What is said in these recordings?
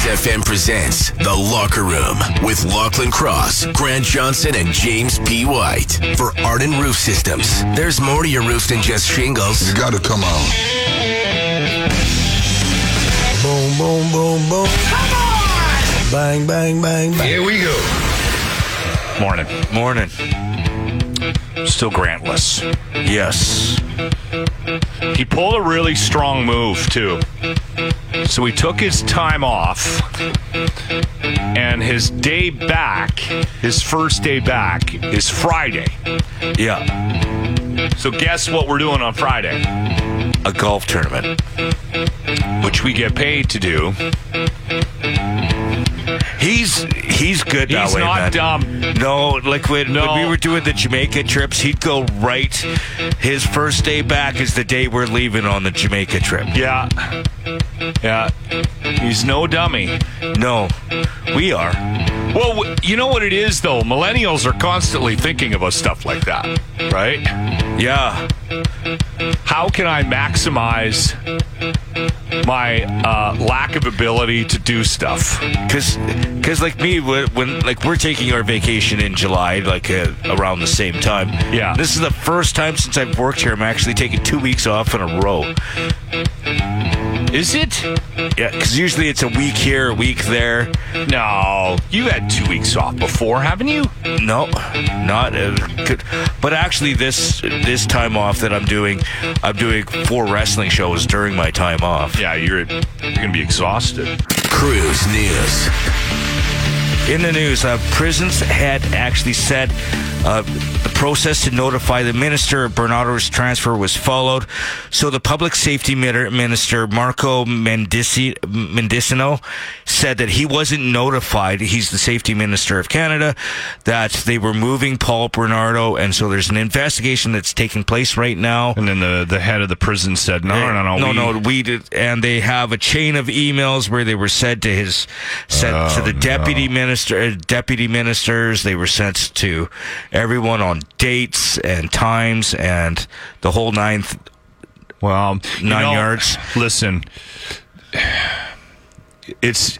Cruise FM presents The Locker Room with Lachlan Cross, Grant Johnson, and James P. White. For Arden Roof Systems, there's more to your roof than just shingles. You gotta come on. Boom, boom, boom, boom. Come on! Bang, bang, bang, bang. Here we go. Morning. Morning. Still Grantless. Yes. He pulled a really strong move, too. So he took his time off, and his day back, his first day back, is Friday. Yeah. So guess what we're doing on Friday? A golf tournament. Which we get paid to do. He's he's good that He's way, not man. dumb. No, like when, No. when we were doing the Jamaica trips, he'd go right. His first day back is the day we're leaving on the Jamaica trip. Yeah. Yeah. He's no dummy. No, we are. Well, w- you know what it is, though? Millennials are constantly thinking about stuff like that, right? Yeah. How can I maximize my uh, lack of ability to do stuff? Cause, cause like me, when, when like we're taking our vacation in July, like uh, around the same time. Yeah. This is the first time since I've worked here. I'm actually taking two weeks off in a row. Is it? Yeah, because usually it's a week here, a week there. No. You had two weeks off before, haven't you? No, not. Uh, good. But actually, this this time off that I'm doing, I'm doing four wrestling shows during my time off. Yeah, you're you're gonna be exhausted. Cruise News. In the news, uh, prisons had actually said uh, the process to notify the minister of Bernardo's transfer was followed. So the public safety minister, Marco Mendici- Mendicino, said that he wasn't notified. He's the safety minister of Canada, that they were moving Paul Bernardo. And so there's an investigation that's taking place right now. And then the, the head of the prison said, no, no, no, no, we- no. We did, and they have a chain of emails where they were said to his, sent to Oh, the deputy no. minister, uh, deputy ministers. They were sent to everyone on dates and times and the whole ninth. Well, Nine know, yards. Listen, it's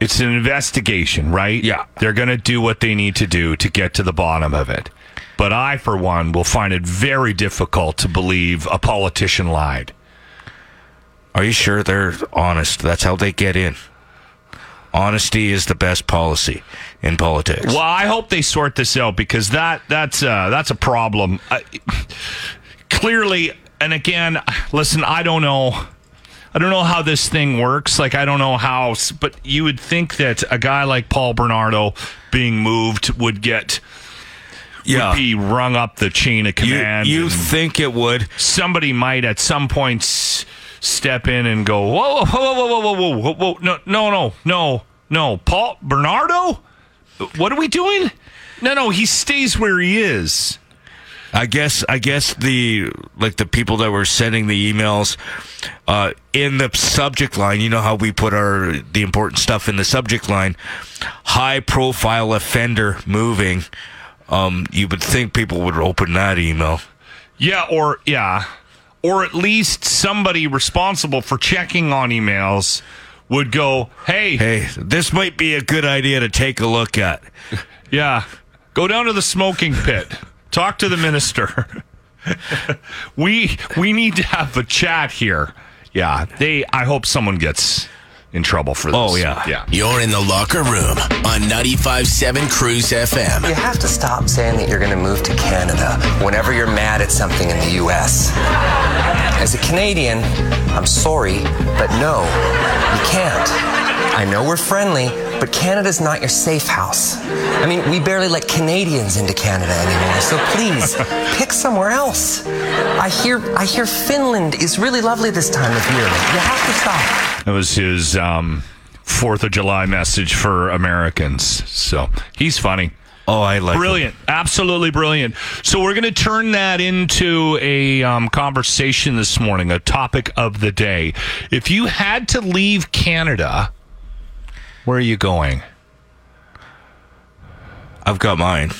it's an investigation, right? Yeah. they're going to do what they need to do to get to the bottom of it. But I, for one, will find it very difficult to believe a politician lied. Are you sure they're honest? That's how they get in. Honesty is the best policy in politics. Well, I hope they sort this out because that that's uh, that's a problem. I, clearly, and again, listen, I don't know. I don't know how this thing works. Like, I don't know how, but you would think that a guy like Paul Bernardo being moved would get, yeah. would be rung up the chain of command. you and think it would? somebody might at some point step in and go, whoa, whoa, whoa, whoa, whoa, whoa, whoa, whoa, no, no, no, no, no, Paul Bernardo, what are we doing? No, no, he stays where he is. I guess I guess the like the people that were sending the emails uh, in the subject line. You know how we put our the important stuff in the subject line. High profile offender moving. Um, you would think people would open that email. Yeah, or yeah, or at least somebody responsible for checking on emails would go, "Hey, Hey, this might be a good idea to take a look at. yeah, go down to the smoking pit, talk to the minister. we we need to have a chat here." Yeah, they. I hope someone gets in trouble for this. Oh, yeah. yeah. You're in the locker room on 95.7 Cruise FM. You have to stop saying that you're going to move to Canada whenever you're mad at something in the U.S. As a Canadian, I'm sorry, but no, you can't. I know we're friendly, but Canada's not your safe house. I mean, we barely let Canadians into Canada anymore, so please pick somewhere else. I hear, I hear Finland is really lovely this time of year. You have to stop. That was his um, Fourth of July message for Americans. So he's funny. Oh, I like Brilliant. Absolutely brilliant. So we're going to turn that into a um, conversation this morning, a topic of the day. If you had to leave Canada, where are you going? I've got mine.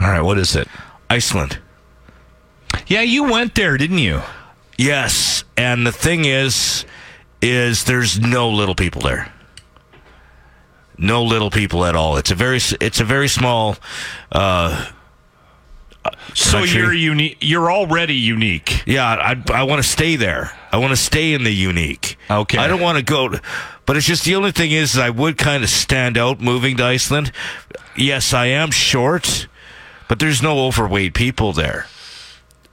All right, what is it? Iceland. Yeah, you went there, didn't you? Yes, and the thing is, is there's no little people there. No little people at all. It's a very, it's a very small. Uh, So Country. you're unique. You're already unique. yeah, I, I want to stay there. I want to stay in the unique. Okay. I don't want to go. To, but it's just the only thing is, I would kind of stand out moving to Iceland. Yes, I am short, but there's no overweight people there.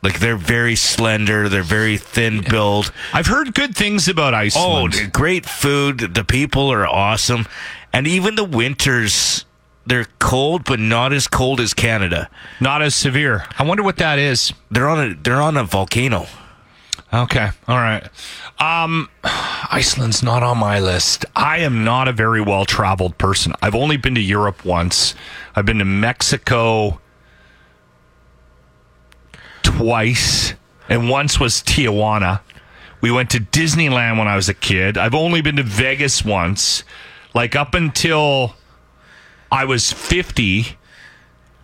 Like they're very slender. They're very thin build. I've heard good things about Iceland. Oh, great food. The people are awesome. And even the winters, they're cold, but not as cold as Canada. not as severe. I wonder what that is. They're on a they're on a volcano. Okay. All right. Um, Iceland's not on my list. I am not a very well traveled person. I've only been to Europe once. I've been to Mexico twice, and once was Tijuana. We went to Disneyland when I was a kid. I've only been to Vegas once. Like up until I was 50,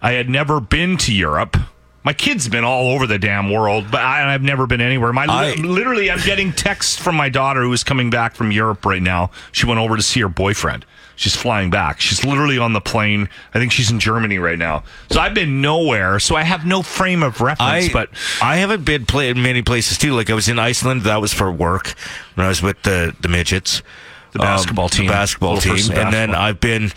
I had never been to Europe. My kid's been all over the damn world, but I, I've never been anywhere. My I- literally, I'm getting texts from my daughter who is coming back from Europe right now. She went over to see her boyfriend. She's flying back. She's literally on the plane. I think she's in Germany right now. So I've been nowhere. So I have no frame of reference. I but I haven't been play in many places too. Like I was in Iceland. That was for work when I was with the the midgets, The basketball um, team. the basketball team, person and then. I've been.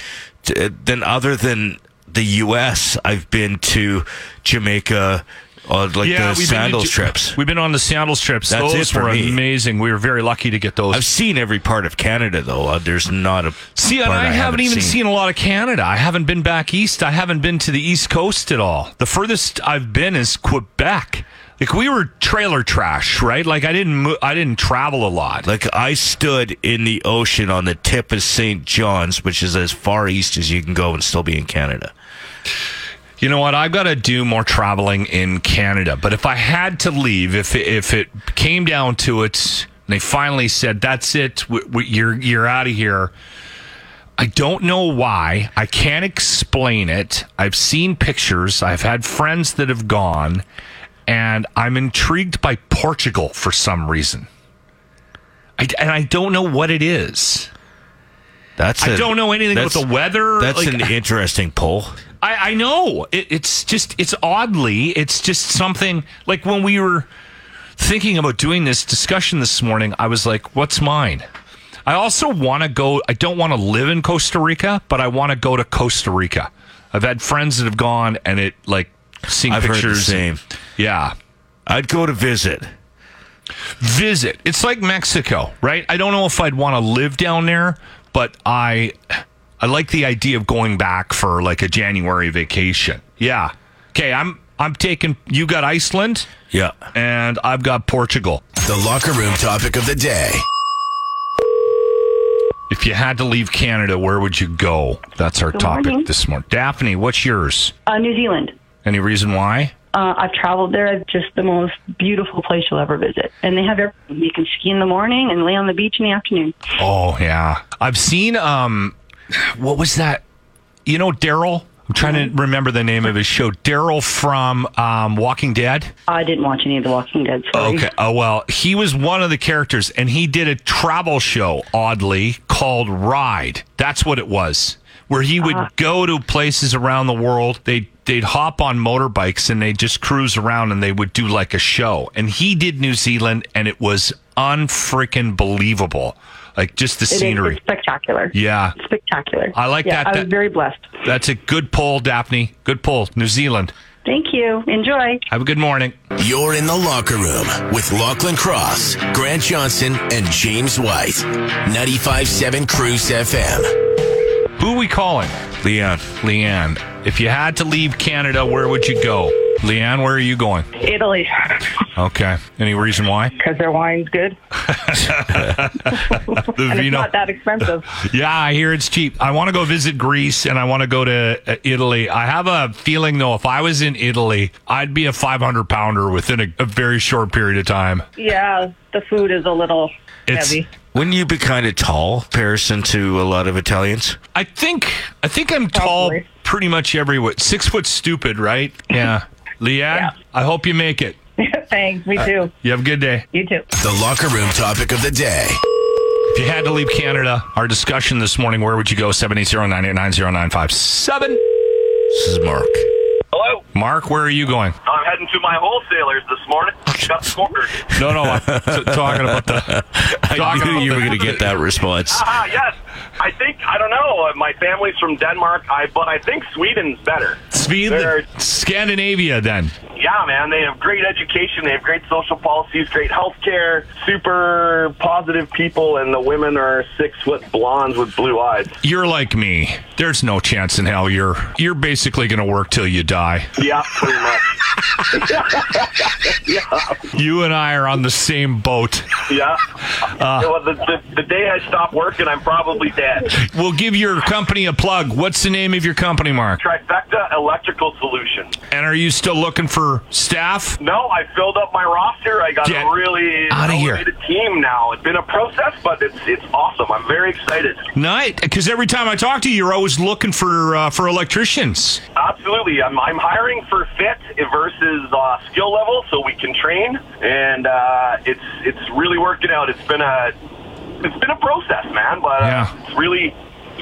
Then other than the U.S., I've been to Jamaica. Uh, like the we've to sandals trips. We've been on the sandals trips. That's those were me. amazing. We were very lucky to get those. I've seen every part of Canada though. Uh, there's not a See, part I, haven't even seen. seen. a lot of Canada. I haven't been back east. I haven't been to the east coast at all. The furthest I've been is Quebec. Like we were trailer trash, right? Like I didn't, mo- I didn't travel a lot. Like I stood in the ocean on the tip of St. John's, which is as far east as you can go and still be in Canada. You know what? I've got to do more traveling in Canada. But if I had to leave, if it, if it came down to it, and they finally said, "That's it, we, we, you're you're out of here." I don't know why. I can't explain it. I've seen pictures. I've had friends that have gone, and I'm intrigued by Portugal for some reason. I, and I don't know what it is. That's I a- don't know anything about the weather. That's Like, an interesting poll. I, I know it, it's just it's oddly it's just something like when we were thinking about doing this discussion this morning i was like what's mine i also want to go i don't want to live in costa rica but i want to go to costa rica i've had friends that have gone and it like seeing I've heard the pictures same. yeah I'd go to visit. visit. It's like Mexico, right? I don't know if I'd want to live down there, but I I like the idea of going back for like a January vacation. Yeah. Okay, I'm I'm taking you got Iceland Yeah. and I've got Portugal. The locker room topic of the day. If you had to leave Canada, where would you go? That's our Good topic morning. this morning. Daphne, what's yours? Uh, New Zealand. Any reason why? Uh, I've traveled there. It's just the most beautiful place you'll ever visit. And they have everything. You can ski in the morning and lay on the beach in the afternoon. Oh yeah, I've seen. Um, what was that? You know, Daryl. I'm trying to remember the name of his show. Daryl from um, Walking Dead. I didn't watch any of The Walking Dead. Sorry. Okay. Oh well, he was one of the characters, and he did a travel show, oddly called Ride. That's what it was, where he would go to places around the world. They they'd hop on motorbikes and they'd just cruise around, and they would do like a show. And he did New Zealand, and it was unfreaking believable. Like just the It is- scenery. it's spectacular. Yeah. It's spectacular. I like yeah, that- I was that- very blessed. That's a good poll, Daphne. Good poll. New Zealand. Thank you. Enjoy. Have a good morning. You're in the locker room with Lachlan Cross, Grant Johnson, and James White. 95.7 Cruise FM. Who are we calling? Leon. Leanne. If you had to leave Canada, where would you go? Leanne, where are you going? Italy. Okay. Any reason why? because their wine's good The and it's not that expensive. Yeah, I hear it's cheap. I want to go visit Greece and I want to go to uh, Italy. I have a feeling though, if I was in Italy, I'd be a 500 pounder within a, a very short period of time. yeah, the food is a little It's- heavy. Wouldn't you be kind of tall, comparison to a lot of Italians? I think I think I'm tall pretty much everywhere. Six foot stupid, right? Yeah. Leanne, Yeah. I hope you make it. Thanks. Me uh, too. You have a good day. You too. The locker room topic of the day. If you had to leave Canada, our discussion this morning, where would you go? 780-989-0957. This is Mark. Mark, where are you going? I'm heading to my wholesalers this morning. Got. No, no, I'm t- talking about the. I talking knew about you were going to get that response. Ah, yes. I think I don't know. Uh, My family's from Denmark, I but I think Sweden's better. Sweden, They're- Scandinavia, then. Yeah, man. They have great education. They have great social policies, great health care, super positive people, and the women are six foot blondes with blue eyes. You're like me. There's no chance in hell you're you're basically going to work till you die. Yeah, pretty much. yeah, You and I are on the same boat. Uh, yeah. well, the, the, the day I stop working, I'm probably dead. We'll give your company a plug. What's the name of your company, Mark? Trifecta Electrical Solutions. And are you still looking for staff? No, I filled up my roster. I got Get a really outta here. team now. It's been a process, but it's it's awesome. I'm very excited. Night, because every time I talk to you, you're always looking for uh, for electricians. Absolutely, I'm I'm hiring for fit versus uh, skill level, so we can train, and uh, it's it's really working out. It's been a it's been a process, man, but uh, Yeah. it's really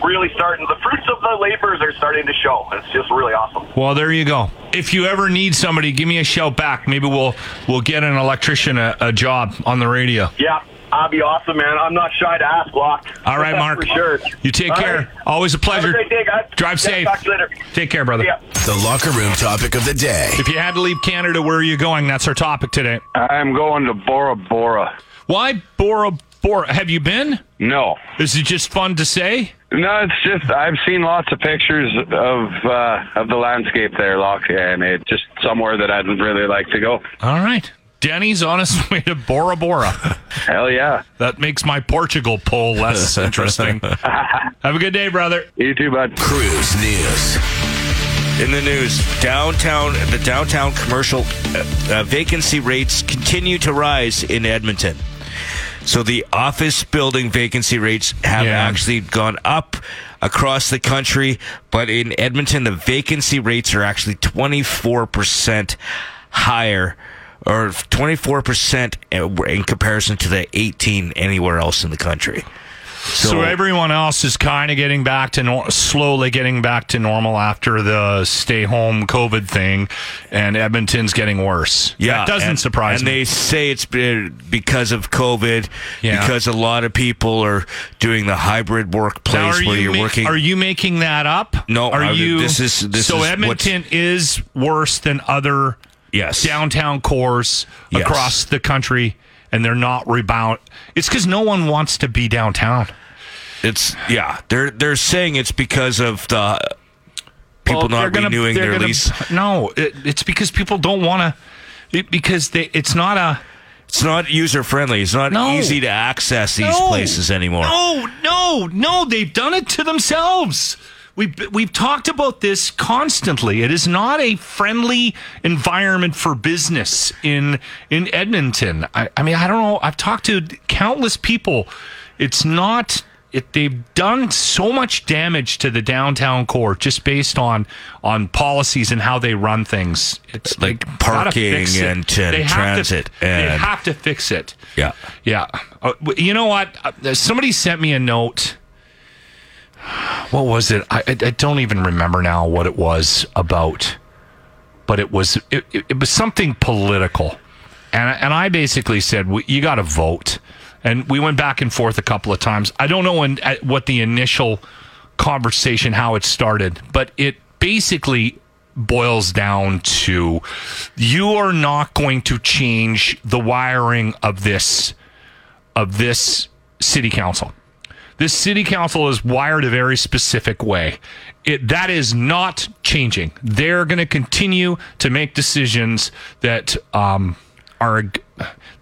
really starting. The fruits of the labors are starting to show. It's just really awesome. Well, there you go. If you ever need somebody, give me a shout back. Maybe we'll we'll get an electrician a, a job on the radio. Yeah, I'll be awesome, man. I'm not shy to ask, Locke. All right, Mark. for sure. You take All care. right. Always a Have a pleasure. great day, guys. Drive Yeah, safe. Talk to you later. Take care, brother. Yeah. The locker room topic of the day. If you had to leave Canada, where are you going? That's our topic today. I'm going to Bora Bora. Why Bora Bora? Have you been? No. Is it just fun to say? No, it's just I've seen lots of pictures of uh, of the landscape there, Loch, and it's just somewhere that I'd really like to go. All right. Denny's on his way to Bora Bora. Hell yeah. That makes my Portugal poll less interesting. Have a good day, brother. You too, bud. Cruise News. In the news, downtown the downtown commercial uh, uh, vacancy rates continue to rise in Edmonton. So the office building vacancy rates have Yeah. actually gone up across the country, but in Edmonton the vacancy rates are actually 24% higher or 24% uh, in comparison to the 18 anywhere else in the country. So, everyone else is kind of getting back to nor- slowly getting back to normal after the stay home COVID thing, and Edmonton's getting worse. Yeah, that doesn't and, surprise and me. And they say it's because of COVID, Yeah. because a lot of people are doing the hybrid workplace Now, are where you you're ma- working. Are you making that up? No, Are I- you? this is- this so is Edmonton is worse than other yes, downtown cores Yes. across the country, and they're not rebound. It's because no one wants to be downtown. it's yeah. They're they're saying it's because of the people Well, not gonna- renewing their gonna- lease. No, it, it's because people don't want to. Because they, it's not a. It's not user friendly. It's not No. easy to access these No. places anymore. No, no, no. They've done it to themselves. We've, we've talked about this constantly. It is not a friendly environment for business in in Edmonton. I, I mean, I don't know. I've talked to countless people. It's not. It, they've done so much damage to the downtown core just based on on policies and how they run things. It's Like parking it. and, uh, They to- transit they and- have to fix it. Yeah. Yeah. Uh, you know what? Uh, somebody sent me a note. What was it? I, I, I don't even remember now what it was about, but it was it, it, was something political, and and I basically said "We- you got to vote, and we went back and forth a couple of times. I don't know when, at what the initial conversation how it started, but it basically boils down to you are not going to change the wiring of this of this city council. This city council is wired a very specific way. It, that is not changing. They're going to continue to make decisions that um, are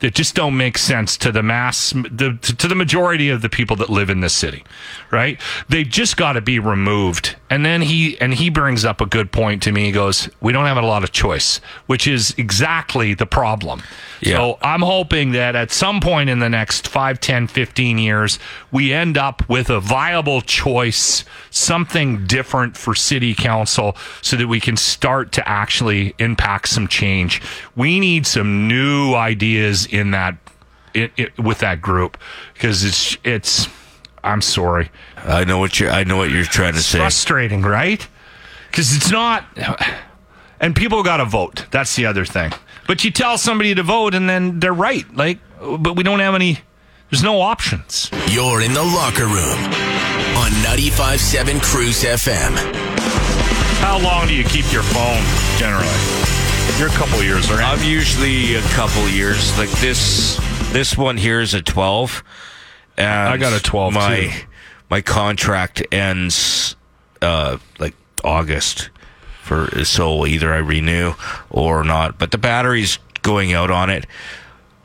that just don't make sense to the mass the, to the majority of the people that live in this city right? They've just got to be removed. And then he and he brings up a good point to me. He goes we don't have a lot of choice which is exactly the problem. Yeah. so i'm hoping that at some point in the next 5 10 15 years we end up with a viable choice something different for city council so that we can start to actually impact some change. We need some new ideas in that it, it, with that group because it's it's i'm sorry I know what you're. I know what you're trying to say. frustrating right because it's not and people got to vote that's the other thing but you tell somebody to vote and then they're right like but we don't have any there's no options You're in the locker room on 95.7 Cruise FM. how long do you keep your phone generally you're a couple years right I'm usually a couple years. Like this, this one here is a twelve. And I got a 12 My too. my contract ends uh like August for so either I renew or not. But the battery's going out on it.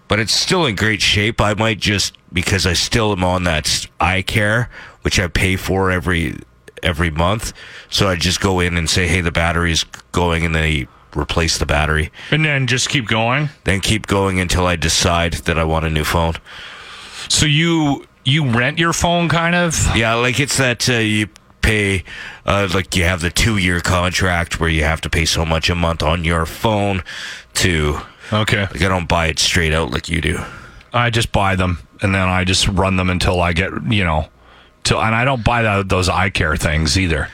But it's still in great shape. I might just because I still am on that eye care, which I pay for every every month. So I just go in and say, "Hey, the battery's going," and they replace the battery and then just keep going then keep going until I decide that I want a new phone. so you you rent your phone kind of Yeah, like it's that uh, you pay, uh, like you have the two year contract where you have to pay so much a month on your phone to. okay Like I don't buy it straight out like you do. I just buy them and then I just run them until I get, you know, till, and I don't buy that, those eye care things either.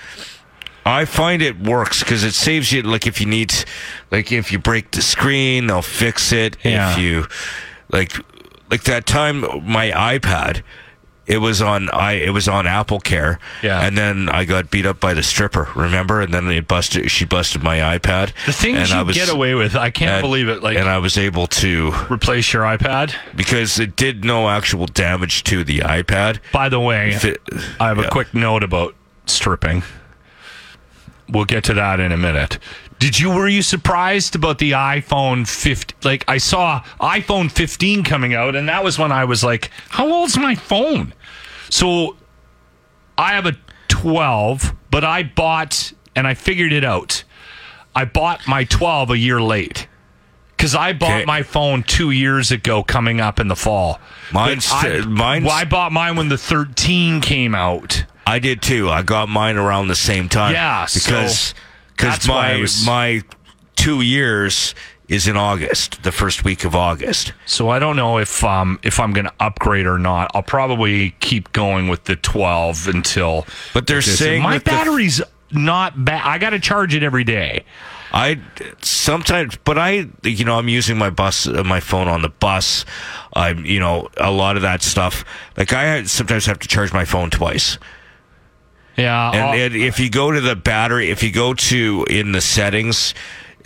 I find it works because it saves you. Like if you need, like if you break the screen, they'll fix it. Yeah. If you, like, like that time my iPad, it was on i it was on Apple Care. Yeah. And then I got beat up by the stripper. Remember? And then it busted. She busted my iPad. The things and you get away with, I can't and- believe it. Like, and I was able to replace your iPad. because it did no actual damage to the iPad. By the way, it- I have a quick note about stripping. We'll get to that in a minute. Did you were you surprised about the iPhone 50? Like I saw iPhone 15 coming out and that was when I was like, how old's my phone? So I have a 12, but I bought and I figured it out. I bought my 12 a year late. Cuz I bought Okay. my phone 2 years ago coming up in the fall. Mine's- I, mine's- well, I bought mine when the 13 came out. I did too. I got mine around the same time. Yeah, because because why my was- my two years is in August, the first week of August. So I don't know if um if I'm going to upgrade or not. I'll probably keep going with the 12 until But they're saying my battery's not bad. I got to charge it every day. I sometimes, but I, you know, I'm using my bus, uh, my phone on the bus. I'm, you know, a lot of that stuff. Like I sometimes have to charge my phone twice. Yeah. And it, if you go to the battery, if you go to in the settings,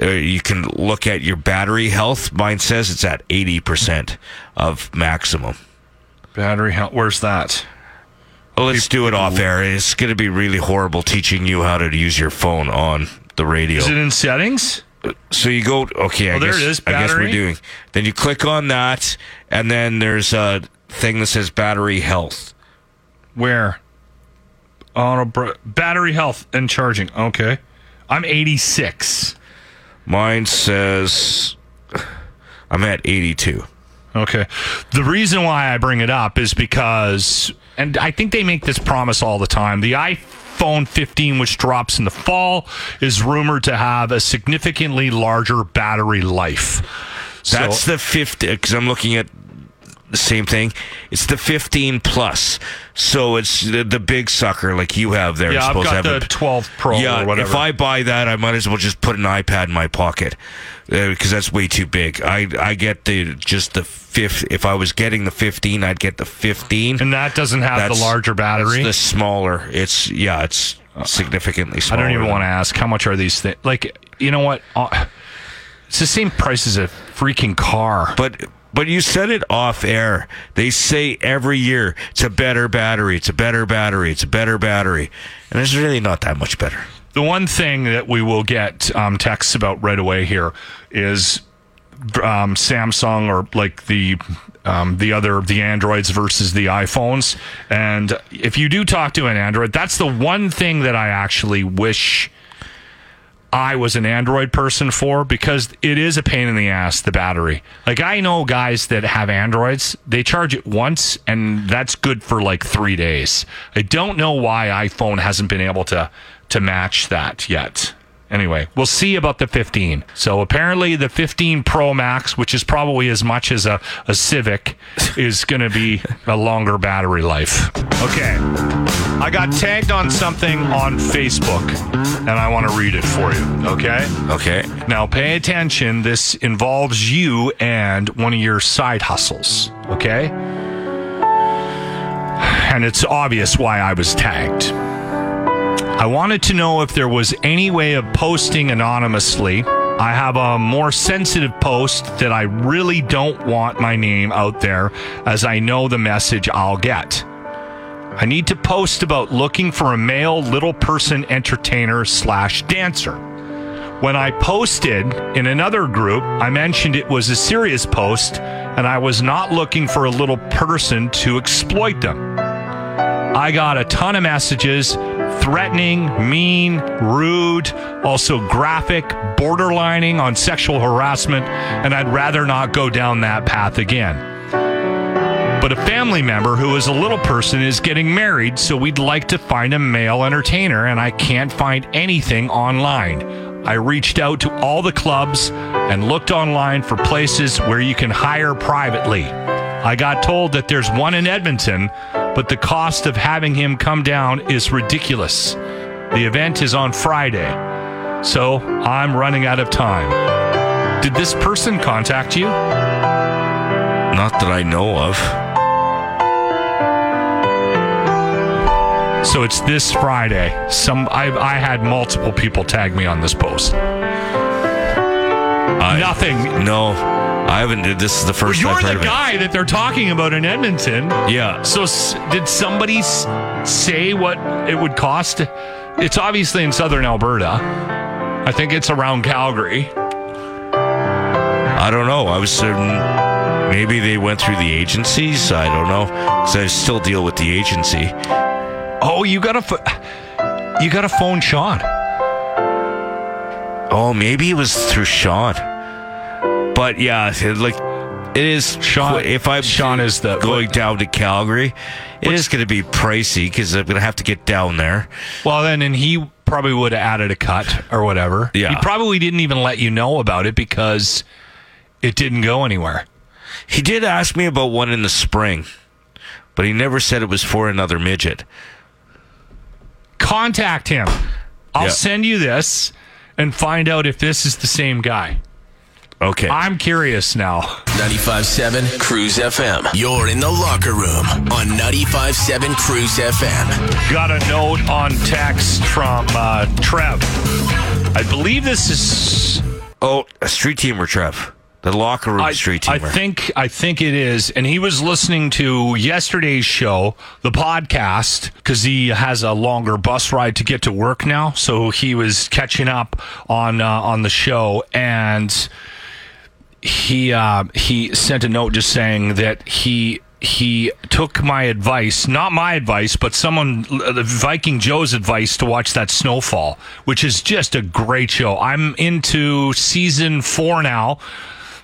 uh, you can look at your battery health. Mine says it's at 80% of maximum. battery health. Where's that? Well, let's do it off air. It's going to be really horrible teaching you how to use your phone on the radio. Is it in settings? So you go, okay, I Oh, there guess, it is, I guess we're doing. Then you click on that, and then there's a thing that says battery health. Where? Auto br- battery health and charging. Okay. I'm 86. Mine says I'm at 82. Okay. The reason why I bring it up is because, and I think they make this promise all the time. The iPhone 15, which drops in the fall, is rumored to have a significantly larger battery life. So- That's the 50, because I'm looking at the same thing. It's the 15 plus. So it's the, the big sucker like you have there. yeah, I've supposed to got have the a- 12 Pro yeah, or whatever. if I buy that, I might as well just put an iPad in my pocket because that's way too big. I I get the just the fifth. If I was getting the 15, I'd get the 15. and that doesn't have That's- the larger battery. It's the smaller. It's yeah, it's significantly smaller. I don't even want to ask how much are these things. Like, you know what? Uh, It's the same price as a freaking car. But but you said it off air. They say every year it's a better battery. It's a better battery. It's a better battery, and it's really not that much better. The one thing that we will get um, texts about right away here is um, Samsung or like the um, the other the Androids versus the iPhones. And if you do talk to an Android, that's the one thing that I actually wish I was an Android person for because it is a pain in the ass, the battery. Like, I know guys that have Androids, they charge it once, and that's good for like three days. I don't know why iPhone hasn't been able to, to match that yet. Anyway, we'll see about the 15. So apparently, the 15 Pro Max, which is probably as much as a, a Civic, is going to be a longer battery life. Okay. I got tagged on something on Facebook, and I want to read it for you. Okay? Okay. Now, pay attention. This involves you and one of your side hustles. Okay? And it's obvious why I was tagged. I wanted to know if there was any way of posting anonymously. I have a more sensitive post that I really don't want my name out there as I know the message I'll get. I need to post about looking for a male little person entertainer slash dancer. When I posted in another group, I mentioned it was a serious post and I was not looking for a little person to exploit them. I got a ton of messages threatening, mean, rude, also graphic, borderlining on sexual harassment, and I'd rather not go down that path again. But a family member who is a little person is getting married, so we'd like to find a male entertainer, and I can't find anything online. I reached out to all the clubs and looked online for places where you can hire privately. I got told that there's one in Edmonton, but the cost of having him come down is ridiculous. The event is on Friday, so I'm running out of time. Did this person contact you? Not that I know of. So it's this Friday. Some I I had multiple people tag me on this post. I, Nothing. No, I haven't. This is the first You're I've heard the guy that they're talking about in Edmonton. Yeah. So s- did somebody s- say what it would cost? It's obviously in southern Alberta. I think it's around Calgary. I don't know. I was certain maybe they went through the agencies. I don't know because I still deal with the agency. Oh, you got to you got to phone Sean. Oh, maybe it was through Sean. But yeah, it, like it is Sean- If I'm Sean is the- going down to Calgary, it is going to be pricey because I'm going to have to get down there. Well, then, and he probably would have added a cut or whatever. Yeah. He probably didn't even let you know about it because it didn't go anywhere. He did ask me about one in the spring, but he never said it was for another midget. Contact him. I'll Yeah. send you this and find out if this is the same guy. Okay. I'm curious now. 95.7 Cruise FM. You're in the locker room on 95.7 Cruise FM. Got a note on text from uh, Trev. I believe this is. oh, a street teamer, Trev. The locker room I, street I teamer. think I think it is, and he was listening to yesterday's show, the podcast, because he has a longer bus ride to get to work now. So he was catching up on uh, on the show, and he uh, he sent a note just saying that he he took my advice, not my advice, but someone the Viking Joe's advice to watch that Snowfall, which is just a great show. I'm into season four now.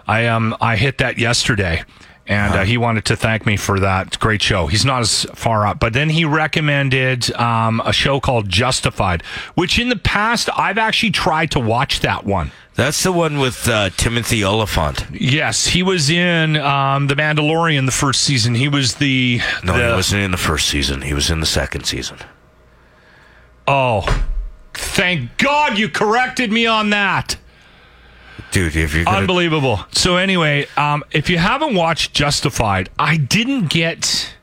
I um I hit that yesterday. And uh, he wanted to thank me for that great show. He's not as far up, but then he recommended um, a show called Justified, which in the past I've actually tried to watch that one. That's the one with uh, Timothy Olyphant. Yes, he was in um, the Mandalorian the first season. He was the No, the- he wasn't in the first season. He was in the second season. Oh, thank God you corrected me on that. Dude, if you're gonna, Unbelievable. So anyway, um, if you haven't watched Justified, I didn't get.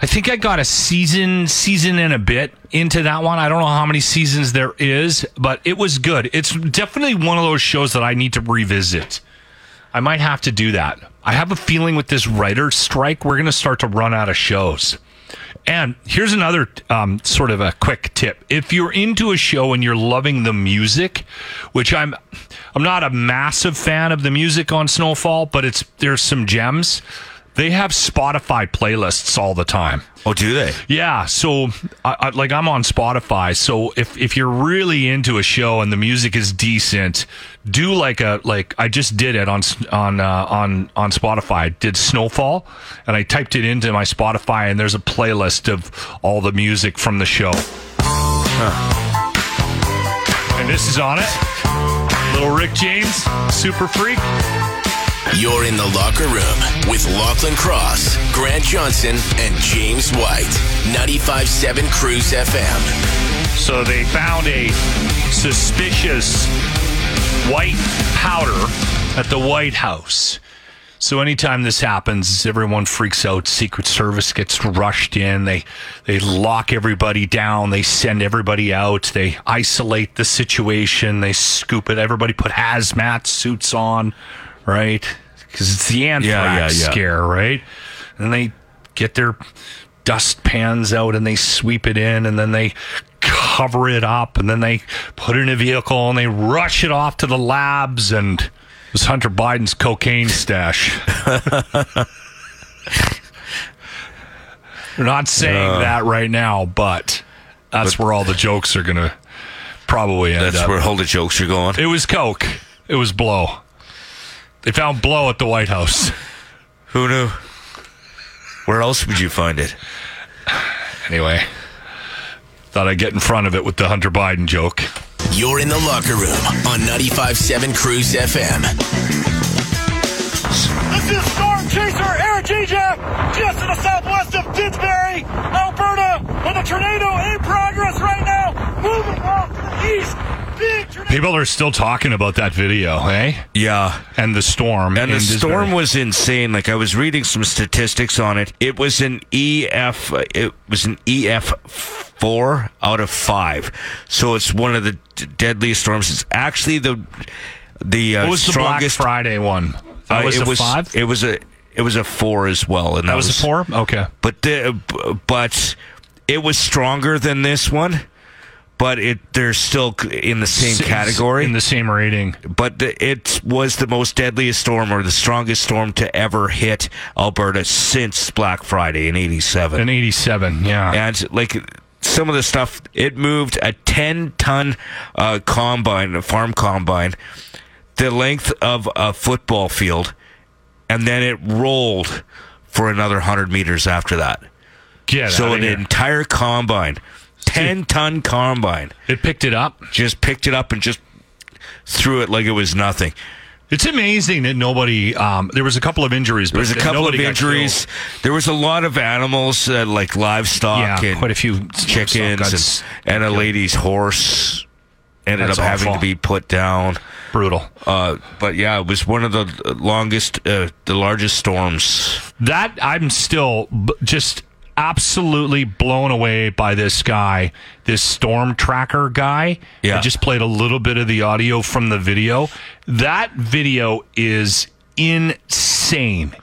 I think I got a season, season and a bit into that one. I don't know how many seasons there is, but it was good. It's definitely one of those shows that I need to revisit. I might have to do that. I have a feeling with this writer's strike, we're going to start to run out of shows. And here's another um, sort of a quick tip. If you're into a show and you're loving the music, which I'm I'm not a massive fan of the music on Snowfall, but it's there's some gems. They have Spotify playlists all the time. Oh, do they? Yeah, so I, I, like I'm on Spotify. So if if you're really into a show and the music is decent, do like a like I just did it on on uh, on on Spotify. I did Snowfall, and I typed it into my Spotify, and there's a playlist of all the music from the show. And this is on it. Little Rick James, Super Freak. You're in the locker room with Lachlan Cross, Grant Johnson, and James White. 95.7 Cruise FM. So they found a suspicious white powder at the White House. So anytime this happens, everyone freaks out. Secret Service gets rushed in. They they lock everybody down. They send everybody out. They isolate the situation. They scoop it. Everybody put hazmat suits on, right? Because it's the anthrax Yeah, yeah, scare, right? And they get their dust pans out and they sweep it in and then they cover it up and then they put it in a vehicle and they rush it off to the labs and it was Hunter Biden's cocaine stash. They're not saying that right now, but that's where all the jokes are going to probably end That's up. where all the jokes are going. it was coke. It was blow. They found blow at the White House. Who knew? Where else would you find it? Anyway, thought I'd get in front of it with the Hunter Biden joke. You're in the locker room on 95.7 Cruise FM. This is Storm Chaser Eric Ejap, just to the southwest of Didsbury, Alberta, with a tornado in progress right now, moving off to the east. People are still talking about that video, eh? Yeah. And the storm. And the storm was insane. Like I was reading some statistics on it. It was an EF. It was an EF four out of five. So it's one of the d- deadliest storms. It's actually the the uh, What was the Black. Friday one? That uh, was it a was five. It was a it was a four as well. And that was a four. Okay. But the but it was stronger than this one. But it they're still in the same category in the same rating. but the, it was the most deadliest storm or the strongest storm to ever hit Alberta since Black Friday in 87. in eighty-seven. Yeah. and like some of the stuff, it moved a 10 ton uh, combine, a farm combine, the length of a football field, and then it rolled for another 100 meters after that. Get so an here. entire combine, 10 ton combine, it picked it up. just picked it up and just threw it like it was nothing. It's amazing that nobody. Um, there was a couple of injuries. There was a couple of injuries. There was a lot of animals, uh, like livestock Yeah, and quite a few chickens, and, and a lady's horse ended That's up having to be put down. brutal. Uh, but yeah, it was one of the longest, uh, the largest storms. That I'm still just absolutely blown away by this guy, this storm tracker guy. Yeah. I just played a little bit of the audio from the video. That video is insane.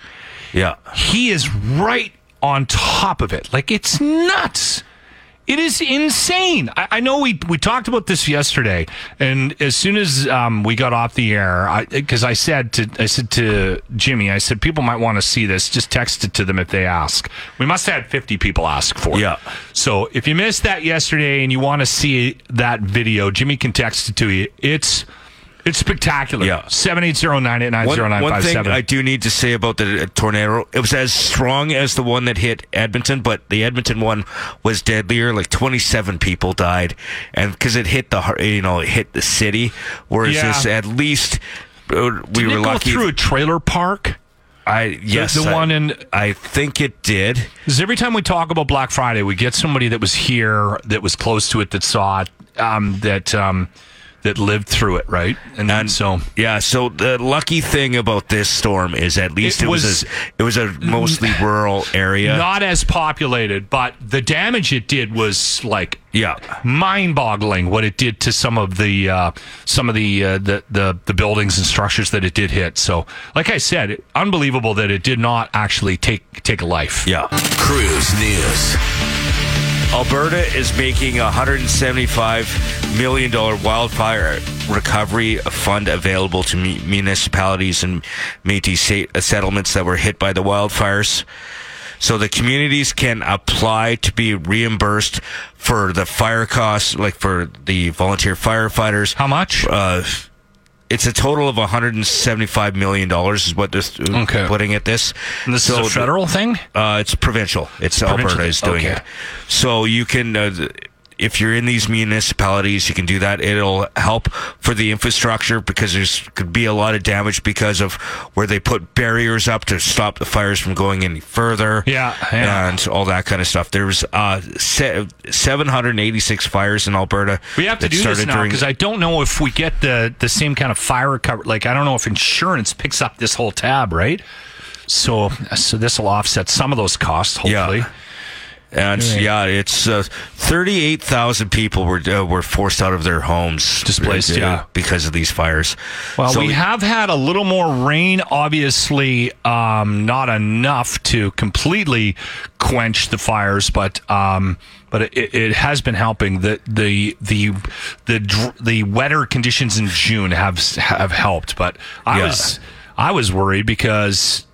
Yeah, He is right on top of it. Like it's nuts. It is insane. I, I know we we talked about this yesterday, and as soon as um, we got off the air, because I, said to I said to Jimmy, I said people might want to see this. Just text it to them if they ask. We must have had fifty people ask for it. Yeah. So if you missed that yesterday and you want to see that video, Jimmy can text it to you. It's it's spectacular. Yeah. Seven eight zero nine eight nine one, zero nine one five thing. I do need to say about the uh, tornado, it was as strong as the one that hit Edmonton, but the Edmonton one was deadlier. Like 27 people died, and because it hit the you know it hit the city, whereas Yeah. this at least uh, we Didn't were it go lucky. through a trailer park. I yes, the I- one in- I think it did. Because every time we talk about Black Friday, we get somebody that was here, that was close to it, that saw it, um, that um, that lived through it, right? And, And so yeah, so the lucky thing about this storm is at least It it, was, was- a, it was a mostly rural area. not as populated, but the damage it did was like yeah, mind-boggling. What it did to some of the uh, some of the, uh, the the the buildings and structures that it did hit. So, like I said, it, unbelievable that it did not actually take take a life. yeah. Cruise News. Alberta is making a $175 million wildfire recovery fund available to municipalities and Métis settlements that were hit by the wildfires. So the communities can apply to be reimbursed for the fire costs, like for the volunteer firefighters. How much? Uh, it's a total of 175 million dollars is what they're Okay. putting at this. And this is a the- federal thing? uh, it's provincial. It's Provincial. Alberta is doing Okay. it. So you can, uh, if you're in these municipalities, you can do that. It'll help for the infrastructure because there's could be a lot of damage because of where they put barriers up to stop the fires from going any further. Yeah, yeah. and all that kind of stuff. There was uh, se- 786 fires in Alberta. We have to do this now during- because I don't know if we get the the same kind of fire cover. Like I don't know if insurance picks up this whole tab, right? So so this will offset some of those costs. Hopefully, Yeah. And yeah, it's uh, thirty-eight thousand people were uh, were forced out of their homes, Displaced, uh, yeah. because of these fires. Well, So- we have had a little more rain. Obviously, um, not enough to completely quench the fires, but um, but it, it has been helping. The the the the the wetter conditions in June have have helped. But I Yeah. was I was worried because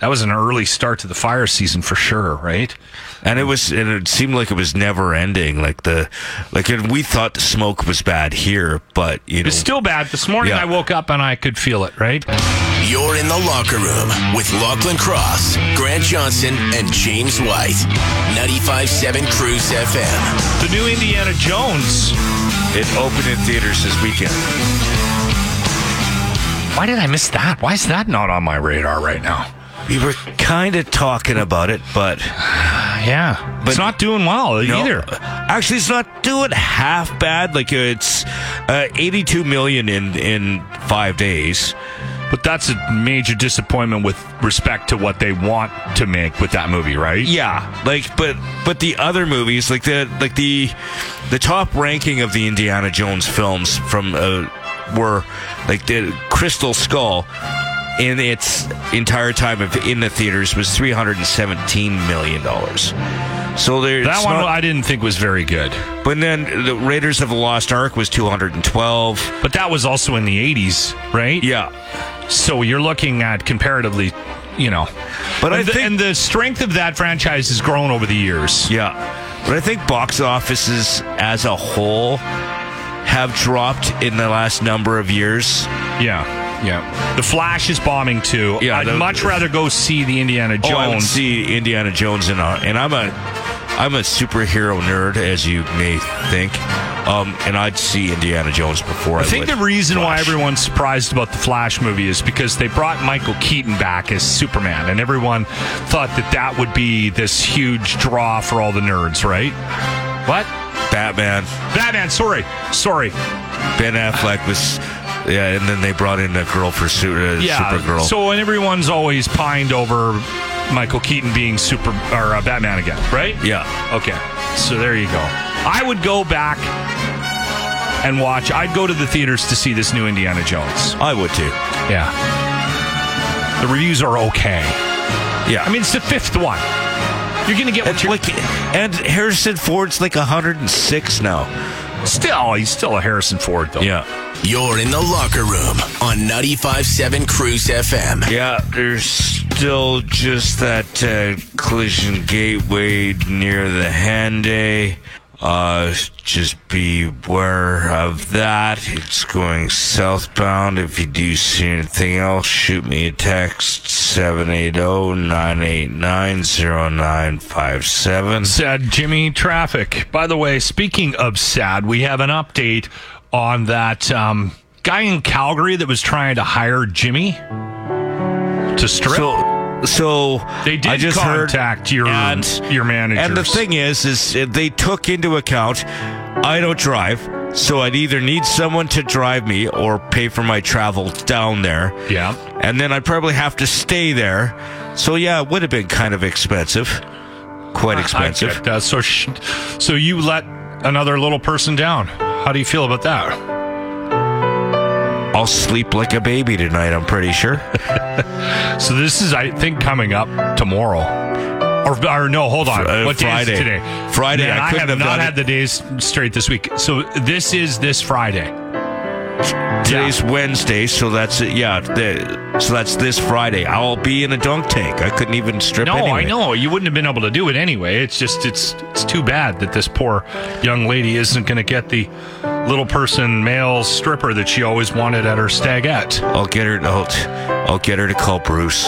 that was an early start to the fire season for sure, right? And it was and it seemed like it was never ending. Like the like and we thought the smoke was bad here, but you know, It's still bad. This morning Yeah. I woke up and I could feel it, right? You're in the locker room with Lachlan Cross, Grant Johnson, and James White. 95.7 Cruise FM. The new Indiana Jones. it opened in theaters this weekend. Why did I miss that? Why is that not on my radar right now? We were kind of talking about it, but Yeah, But- it's not doing well no, either. Actually, it's not doing half bad. Like it's uh, 82 million in in five days. But that's a major disappointment with respect to what they want to make with that movie, right? Yeah, like but but the other movies, like the like the the top ranking of the Indiana Jones films from uh, were like the Crystal Skull in its entire time of in the theaters was 317 million dollars. So there's That one not- I didn't think was very good. but then the Raiders of the Lost Ark was 212. But that was also in the 80s, right? Yeah. So you're looking at comparatively, you know. But I the, think- and the strength of that franchise has grown over the years. Yeah. But I think box offices as a whole have dropped in the last number of years. Yeah. Yeah. The Flash is bombing too. Yeah, I'd the- much rather go see the Indiana Jones. Oh, I would see Indiana Jones in a, and I'm a I'm a superhero nerd, as you may think. Um, and I'd see Indiana Jones before I, I think would the reason why everyone's surprised about the Flash movie is because they brought Michael Keaton back as Superman, and everyone thought that that would be this huge draw for all the nerds, right? What? Batman, Batman, sorry. Sorry. Ben Affleck was, yeah, and then they brought in a girl for su- uh, Yeah. Supergirl. So, and everyone's always pined over Michael Keaton being super or uh, Batman again, right? yeah, Okay. So there you go. I would go back and watch. I'd go to the theaters to see this new Indiana Jones. I would too. Yeah. The reviews are okay. Yeah, I mean, it's the fifth one. You're going to get what and you're like, and Harrison Ford's like 106 now. Still. He's still a Harrison Ford, though. Yeah. You're in the locker room on 95.7 Cruise FM. Yeah, there's still just that uh, collision gateway near the Henday. Uh, just beware of that. It's going southbound. If you do see anything else, shoot me a text oh, 780-989-0957. Sad Jimmy traffic. By the way, speaking of sad, we have an update on that um, guy in Calgary that was trying to hire Jimmy to strip. So, so they did I just contact heard, your and, your managers. And the thing is, is they took into account I don't drive, so I'd either need someone to drive me or pay for my travel down there. yeah. And then I'd probably have to stay there. So yeah, it would have been kind of expensive. Quite I expensive. get that. So, sh- so you let another little person down. How do you feel about that? I'll sleep like a baby tonight, I'm pretty sure. So this is, I think, coming up tomorrow. Or, or no, hold on. Fr- uh, what day is Friday. it today? Friday, Man, I I, couldn't have have not done had it. the days straight this week. So this is this Friday. Today's Wednesday, so that's it. Yeah, the, so that's this Friday. I'll be in a dunk tank. I couldn't even strip. No, anyway. I know you wouldn't have been able to do it anyway. It's just it's it's too bad that this poor young lady isn't going to get the little person male stripper that she always wanted at her stagette. I'll get her. I'll, I'll get her to call Bruce.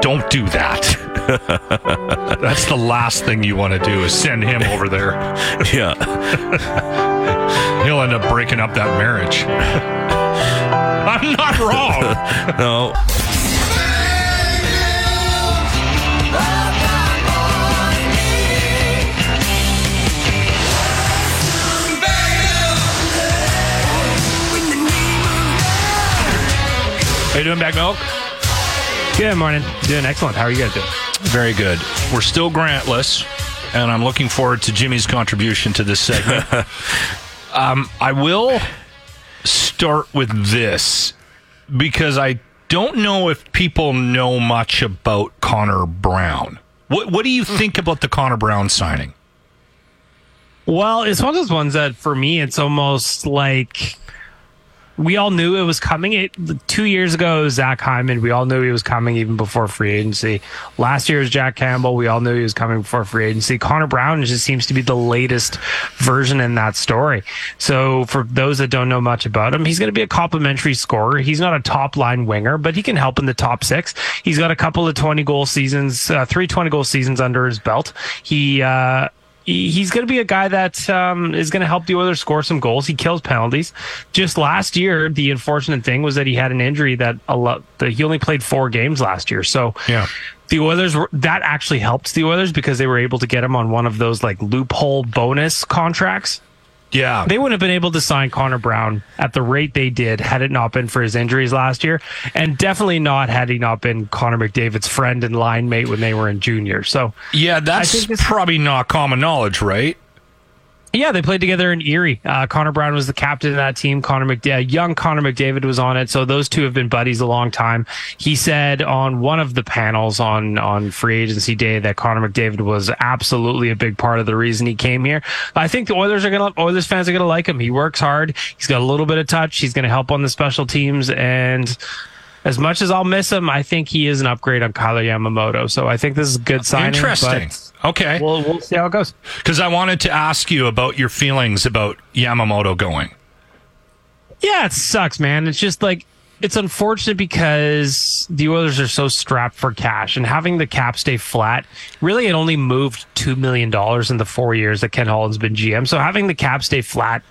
Don't do that. That's the last thing you want to do is send him over there. Yeah. He'll end up breaking up that marriage. I'm not wrong. No. How you doing, BaggedMilk? Good morning. Doing excellent. How are you guys doing? Very good. We're still grantless, and I'm looking forward to Jimmy's contribution to this segment. um, I will start with this because I don't know if people know much about Connor Brown. What What do you think about the Connor Brown signing? Well, it's one of those ones that for me, it's almost like we all knew it was coming. It two years ago, Zach Hyman. We all knew he was coming even before free agency. Last year was Jack Campbell. We all knew he was coming before free agency. Connor Brown just seems to be the latest version in that story. So for those that don't know much about him, he's going to be a complimentary scorer. He's not a top line winger, but he can help in the top six. He's got a couple of 20 goal seasons, uh, three 20 goal seasons under his belt. He, uh, he's going to be a guy that um, is going to help the Oilers score some goals. He kills penalties. Just last year, the unfortunate thing was that he had an injury that a lot. That he only played four games last year. So Yeah. the Oilers were, that actually helped the Oilers because they were able to get him on one of those like loophole bonus contracts. Yeah. They wouldn't have been able to sign Connor Brown at the rate they did had it not been for his injuries last year, and definitely not had he not been Connor McDavid's friend and line mate when they were in junior. So yeah, that's probably not common knowledge, right? Yeah, they played together in Erie. Uh, Connor Brown was the captain of that team. Connor McDavid, young Connor McDavid was on it. So those two have been buddies a long time. He said on one of the panels on, on free agency day that Connor McDavid was absolutely a big part of the reason he came here. I think the Oilers are going to, Oilers fans are going to like him. He works hard. He's got a little bit of touch. He's going to help on the special teams and, as much as I'll miss him, I think he is an upgrade on Kailer Yamamoto. So I think this is a good signing. Interesting. Okay. We'll, we'll see how it goes. Because I wanted to ask you about your feelings about Yamamoto going. Yeah, it sucks, man. It's just like it's unfortunate because the Oilers are so strapped for cash and having the cap stay flat. Really, it only moved two million dollars in the four years that Ken Holland's been GM. So having the cap stay flat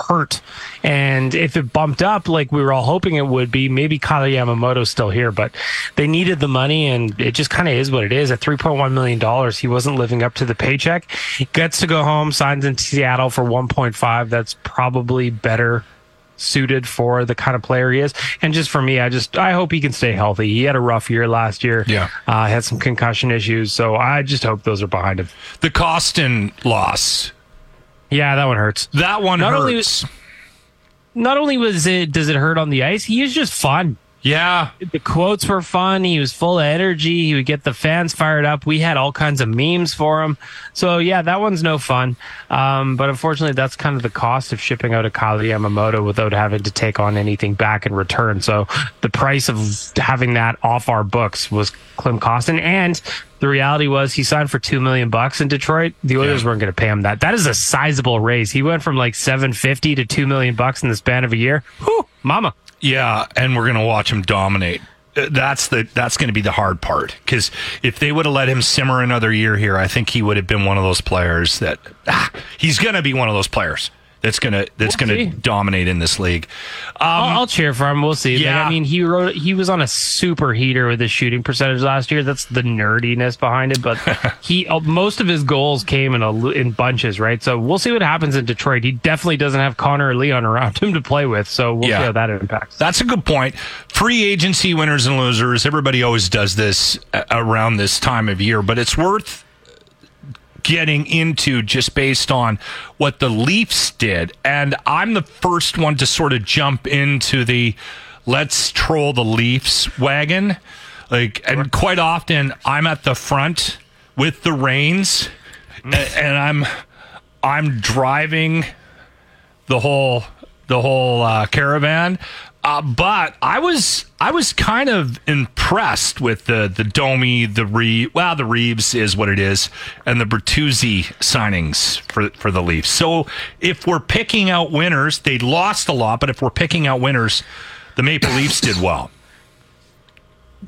hurt. And if it bumped up like we were all hoping it would be, maybe Kyle Yamamoto's still here, but they needed the money and it just kind of is what it is. At $3.1 million, he wasn't living up to the paycheck. He gets to go home, signs in Seattle for 1.5. That's probably better suited for the kind of player he is. And just for me, I just I hope he can stay healthy. He had a rough year last year. Yeah. Uh, had some concussion issues. So I just hope those are behind him. The Kostin loss. Yeah, that one hurts. That one Not only hurts. Not only was it does it hurt on the ice, he is just fun. yeah. The quotes were fun. He was full of energy. He would get the fans fired up. We had all kinds of memes for him. So yeah, that one's no fun. Um, but unfortunately, that's kind of the cost of shipping out a Kyle Yamamoto without having to take on anything back in return. So the price of having that off our books was Klim Kostin. And the reality was he signed for two million bucks in Detroit. The Oilers weren't going to pay him that. That is a sizable raise. He went from like seven fifty to two million bucks in the span of a year. Whew, mama. Yeah, and we're gonna watch him dominate. Uh, That's the that's going to be the hard part because if they would have let him simmer another year here, I think he would have been one of those players that ah, he's going to be one of those players that's gonna that's We'll gonna see. dominate in this league. Um, I'll, I'll cheer for him. We'll see. Yeah. I mean, he wrote he was on a super heater with his shooting percentage last year. That's the nerdiness behind it. But he uh, most of his goals came in a in bunches, right? So we'll see what happens in Detroit. He definitely doesn't have Connor or Leon around him to play with. So we'll Yeah. see how that impacts. That's a good point. Free agency winners and losers. Everybody always does this around this time of year, but it's worth getting into just based on what the Leafs did. And I'm the first one to sort of jump into the let's troll the Leafs wagon. Like, and quite often I'm at the front with the reins, a- and I'm I'm driving the whole the whole uh, caravan. Uh, but I was I was kind of impressed with the the Domi, the Reeve. Well, the Reaves is what it is, and the Bertuzzi signings for for the Leafs. So if we're picking out winners, they lost a lot, but if we're picking out winners, the Maple Leafs did well.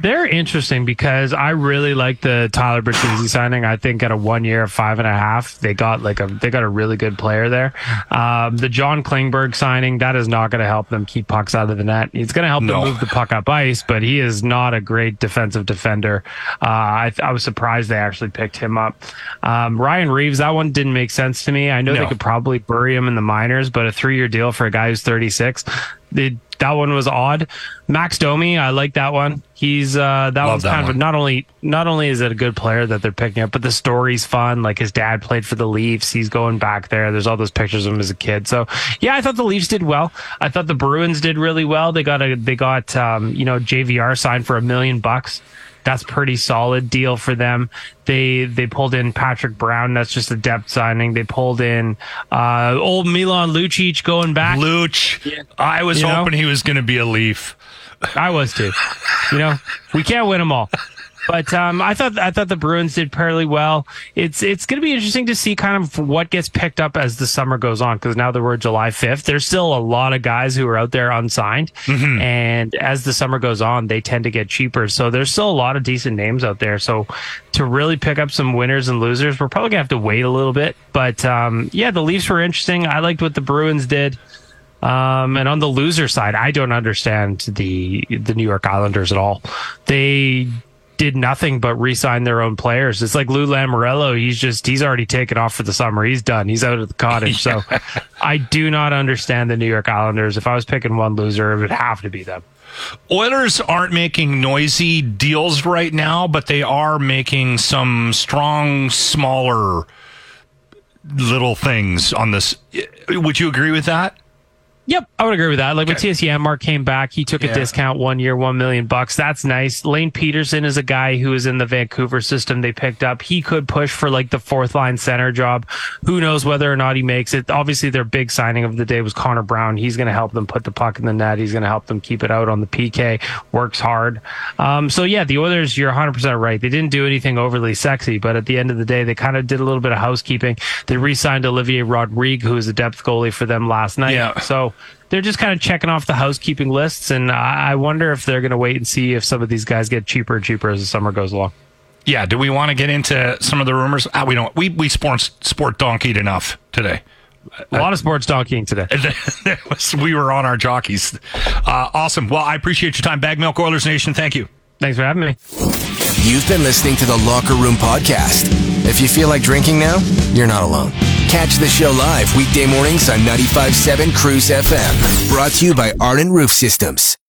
They're interesting because I really like the Tyler Bertuzzi signing. I think at a one year, five and a half, they got like a they got a really good player there. Um, the John Klingberg signing that is not going to help them keep pucks out of the net. It's going to help No. them move the puck up ice, but he is not a great defensive defender. Uh, I, I was surprised they actually picked him up. Um, Ryan Reaves, that one didn't make sense to me. I know No. they could probably bury him in the minors, but a three year deal for a guy who's 36. They, that one was odd. Max Domi, I like that one. He's uh, that Love one's that kind one. of not only not only is it a good player that they're picking up, but the story's fun. Like his dad played for the Leafs. He's going back there. There's all those pictures of him as a kid. So yeah, I thought the Leafs did well. I thought the Bruins did really well. They got a they got um, you know JVR signed for a million bucks. That's pretty solid deal for them. They they pulled in Patrick Brown. That's just a depth signing. They pulled in uh, old Milan Lucic going back. Luch, I was You know? hoping he was going to be a Leaf. I was too. You know, we can't win them all. But um, I thought I thought the Bruins did fairly well. It's it's going to be interesting to see kind of what gets picked up as the summer goes on because now that we're July fifth, there's still a lot of guys who are out there unsigned, and as the summer goes on, they tend to get cheaper. So there's still a lot of decent names out there. So to really pick up some winners and losers, we're probably gonna have to wait a little bit. But um, yeah, the Leafs were interesting. I liked what the Bruins did. Um, and on the loser side, I don't understand the the New York Islanders at all. They did nothing but re-sign their own players. It's like Lou Lamoriello. He's just he's already taken off for the summer. He's done. He's out of the cottage. So I do not understand the New York Islanders. If I was picking one loser, it would have to be them. Oilers aren't making noisy deals right now, but they are making some strong, smaller little things on this. Would you agree with that? Yep, I would agree with that. Like when TSC Mark came back, he took a discount one year, one million bucks. That's nice. Lane Pederson is a guy who is in the Vancouver system they picked up. He could push for like the fourth line center job. Who knows whether or not he makes it? Obviously, their big signing of the day was Connor Brown. He's going to help them put the puck in the net. He's going to help them keep it out on the PK. Works hard. Um, so yeah, the Oilers, you're 100 percent right. They didn't do anything overly sexy, but at the end of the day, they kind of did a little bit of housekeeping. They re-signed Olivier Rodrigue, who was a depth goalie for them last night. Yeah. So they're just kind of checking off the housekeeping lists, and I wonder if they're going to wait and see if some of these guys get cheaper and cheaper as the summer goes along. Yeah. Do we want to get into some of the rumors? Ah, we don't. We we sport sport donkeyed enough today. A lot of sports donkeying today. We were on our jockeys. Uh, awesome. Well, I appreciate your time, BaggedMilk Oilers Nation. Thank you. Thanks for having me. You've been listening to the Locker Room Podcast. If you feel like drinking now, you're not alone. Catch the show live weekday mornings on 95.7 Cruise FM. Brought to you by Arden Roof Systems.